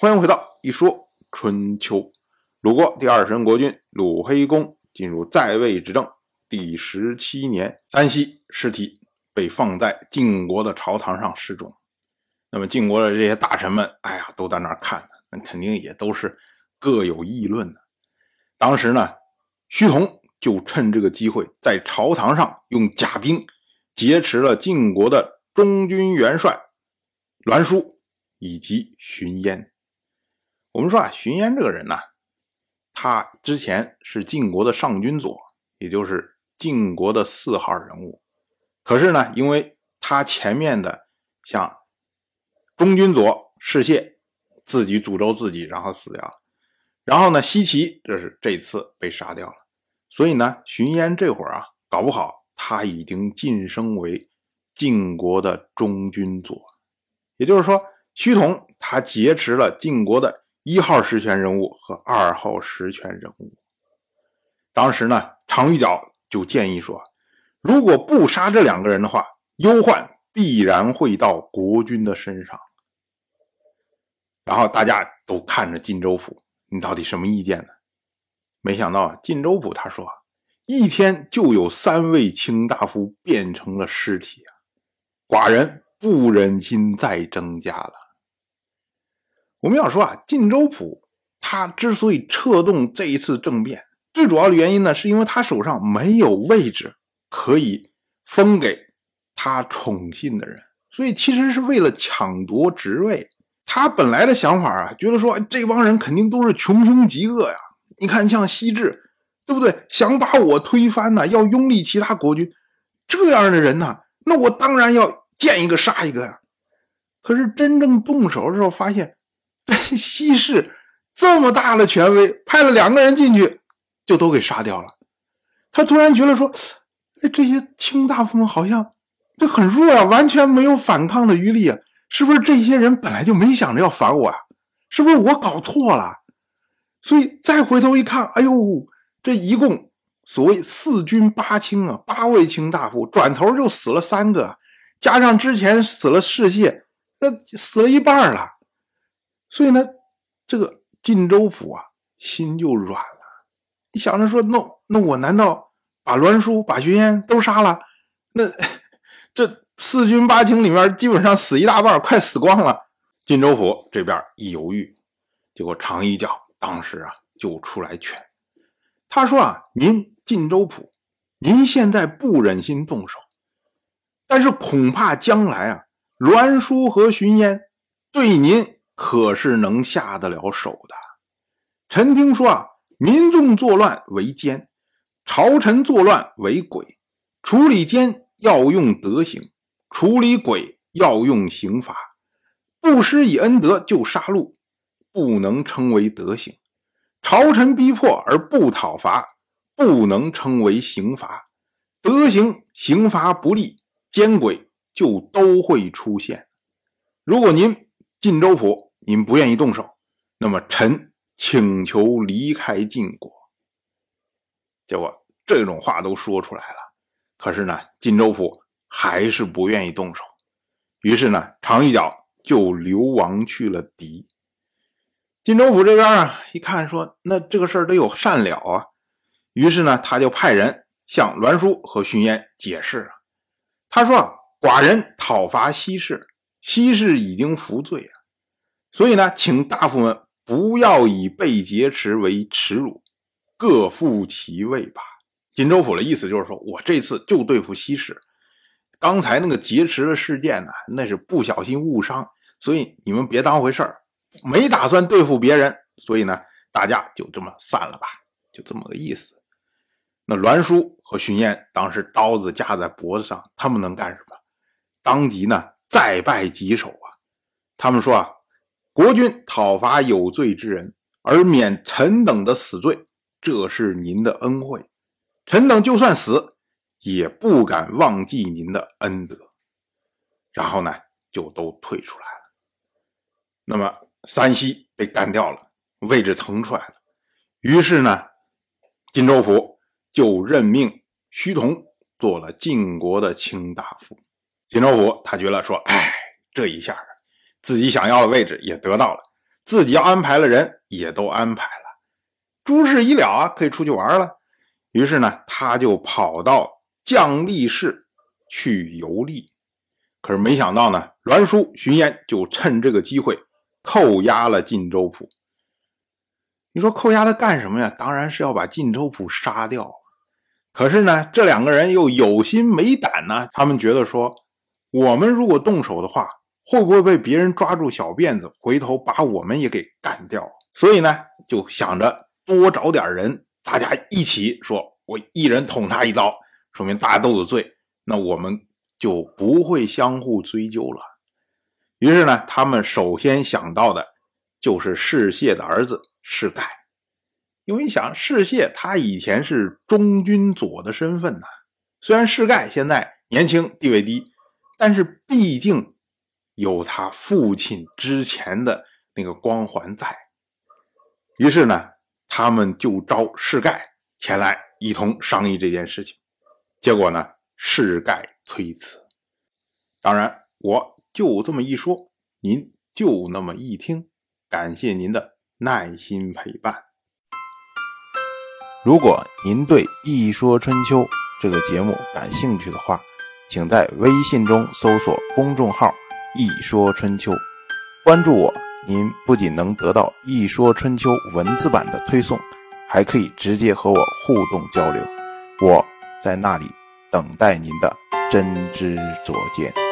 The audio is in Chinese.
欢迎回到一说春秋。鲁国第二十任国君鲁黑公进入在位执政第十七年，三西尸体被放在晋国的朝堂上示众。那么晋国的这些大臣们，哎呀，都在那儿看，那肯定也都是各有议论的。当时呢，胥童就趁这个机会，在朝堂上用甲兵劫持了晋国的中军元帅栾书以及荀嫣。我们说啊，荀嫣这个人呢。他之前是晋国的上军佐，也就是晋国的四号人物。可是呢，因为他前面的像中军佐士燮自己诅咒自己，然后死掉了。然后呢，西岐这是这次被杀掉了。所以呢，荀嫣这会儿啊，搞不好他已经晋升为晋国的中军佐。也就是说，胥童他劫持了晋国的。一号实权人物和二号实权人物，当时呢，常玉角就建议说，如果不杀这两个人的话，忧患必然会到国君的身上。然后大家都看着晋州府，你到底什么意见呢？没想到啊，晋州府他说，一天就有三位卿大夫变成了尸体啊，寡人不忍心再增加了。我们要说啊，晋州府他之所以策动这一次政变，最主要的原因呢，是因为他手上没有位置可以封给他宠信的人，所以其实是为了抢夺职位。他本来的想法啊，觉得说这帮人肯定都是穷凶极恶呀。你看，像西至，对不对？想把我推翻呢，要拥立其他国君，这样的人呢，那我当然要见一个杀一个呀。可是真正动手的时候，发现。西市这么大的权威，派了两个人进去，就都给杀掉了。他突然觉得说：“哎，这些卿大夫们好像这很弱啊，完全没有反抗的余力啊！是不是这些人本来就没想着要反我啊？是不是我搞错了？所以再回头一看，哎呦，这一共所谓四军八卿啊，八位卿大夫，转头就死了三个，加上之前死了士燮，那死了一半了。”所以呢，这个晋州府啊，心就软了。你想着说，那那我难道把栾书、把荀嫣都杀了？那这四军八卿里面，基本上死一大半，快死光了。晋州府这边一犹豫，结果常一角当时啊就出来劝，他说啊：“您晋州府，您现在不忍心动手，但是恐怕将来啊，栾书和荀嫣对您。”可是能下得了手的。臣听说啊，民众作乱为奸，朝臣作乱为鬼。处理奸要用德行，处理鬼要用刑罚。不施以恩德就杀戮，不能称为德行；朝臣逼迫而不讨伐，不能称为刑罚。德行刑罚不力，奸鬼就都会出现。如果您晋州府。您不愿意动手，那么臣请求离开晋国。结果这种话都说出来了，可是呢，晋州府还是不愿意动手。于是呢，长一角就流亡去了狄。晋州府这边啊，一看说，那这个事儿得有善了啊。于是呢，他就派人向栾书和荀嫣解释啊。他说：“寡人讨伐西氏，西氏已经服罪啊。”所以呢，请大夫们不要以被劫持为耻辱，各负其位吧。锦州府的意思就是说，我这次就对付西市，刚才那个劫持的事件呢，那是不小心误伤，所以你们别当回事儿，没打算对付别人，所以呢，大家就这么散了吧，就这么个意思。那栾书和荀燕当时刀子架在脖子上，他们能干什么？当即呢，再拜几首啊，他们说啊。国君讨伐有罪之人，而免臣等的死罪，这是您的恩惠。臣等就算死，也不敢忘记您的恩德。然后呢，就都退出来了。那么三西被干掉了，位置腾出来了。于是呢，荆州府就任命徐同做了晋国的卿大夫。荆州府他觉得说：“哎，这一下。”自己想要的位置也得到了，自己要安排了人，也都安排了，诸事已了啊，可以出去玩了。于是呢，他就跑到绛丽市去游历。可是没想到呢，栾书、荀烟就趁这个机会扣押了晋州府。你说扣押他干什么呀？当然是要把晋州府杀掉。可是呢，这两个人又有心没胆呢。他们觉得说，我们如果动手的话，会不会被别人抓住小辫子，回头把我们也给干掉？所以呢，就想着多找点人，大家一起说，我一人捅他一刀，说明大家都有罪，那我们就不会相互追究了。于是呢，他们首先想到的就是世谢的儿子世盖。因为你想世谢，他以前是中军佐的身份呐。虽然世盖现在年轻地位低，但是毕竟有他父亲之前的那个光环在。于是呢，他们就招世盖前来一同商议这件事情。结果呢，世盖推辞。当然，我就这么一说，您就那么一听。感谢您的耐心陪伴。如果您对《一说春秋》这个节目感兴趣的话，请在微信中搜索公众号“一说春秋”，关注我。您不仅能得到《一说春秋》文字版的推送，还可以直接和我互动交流。我在那里等待您的真知灼见。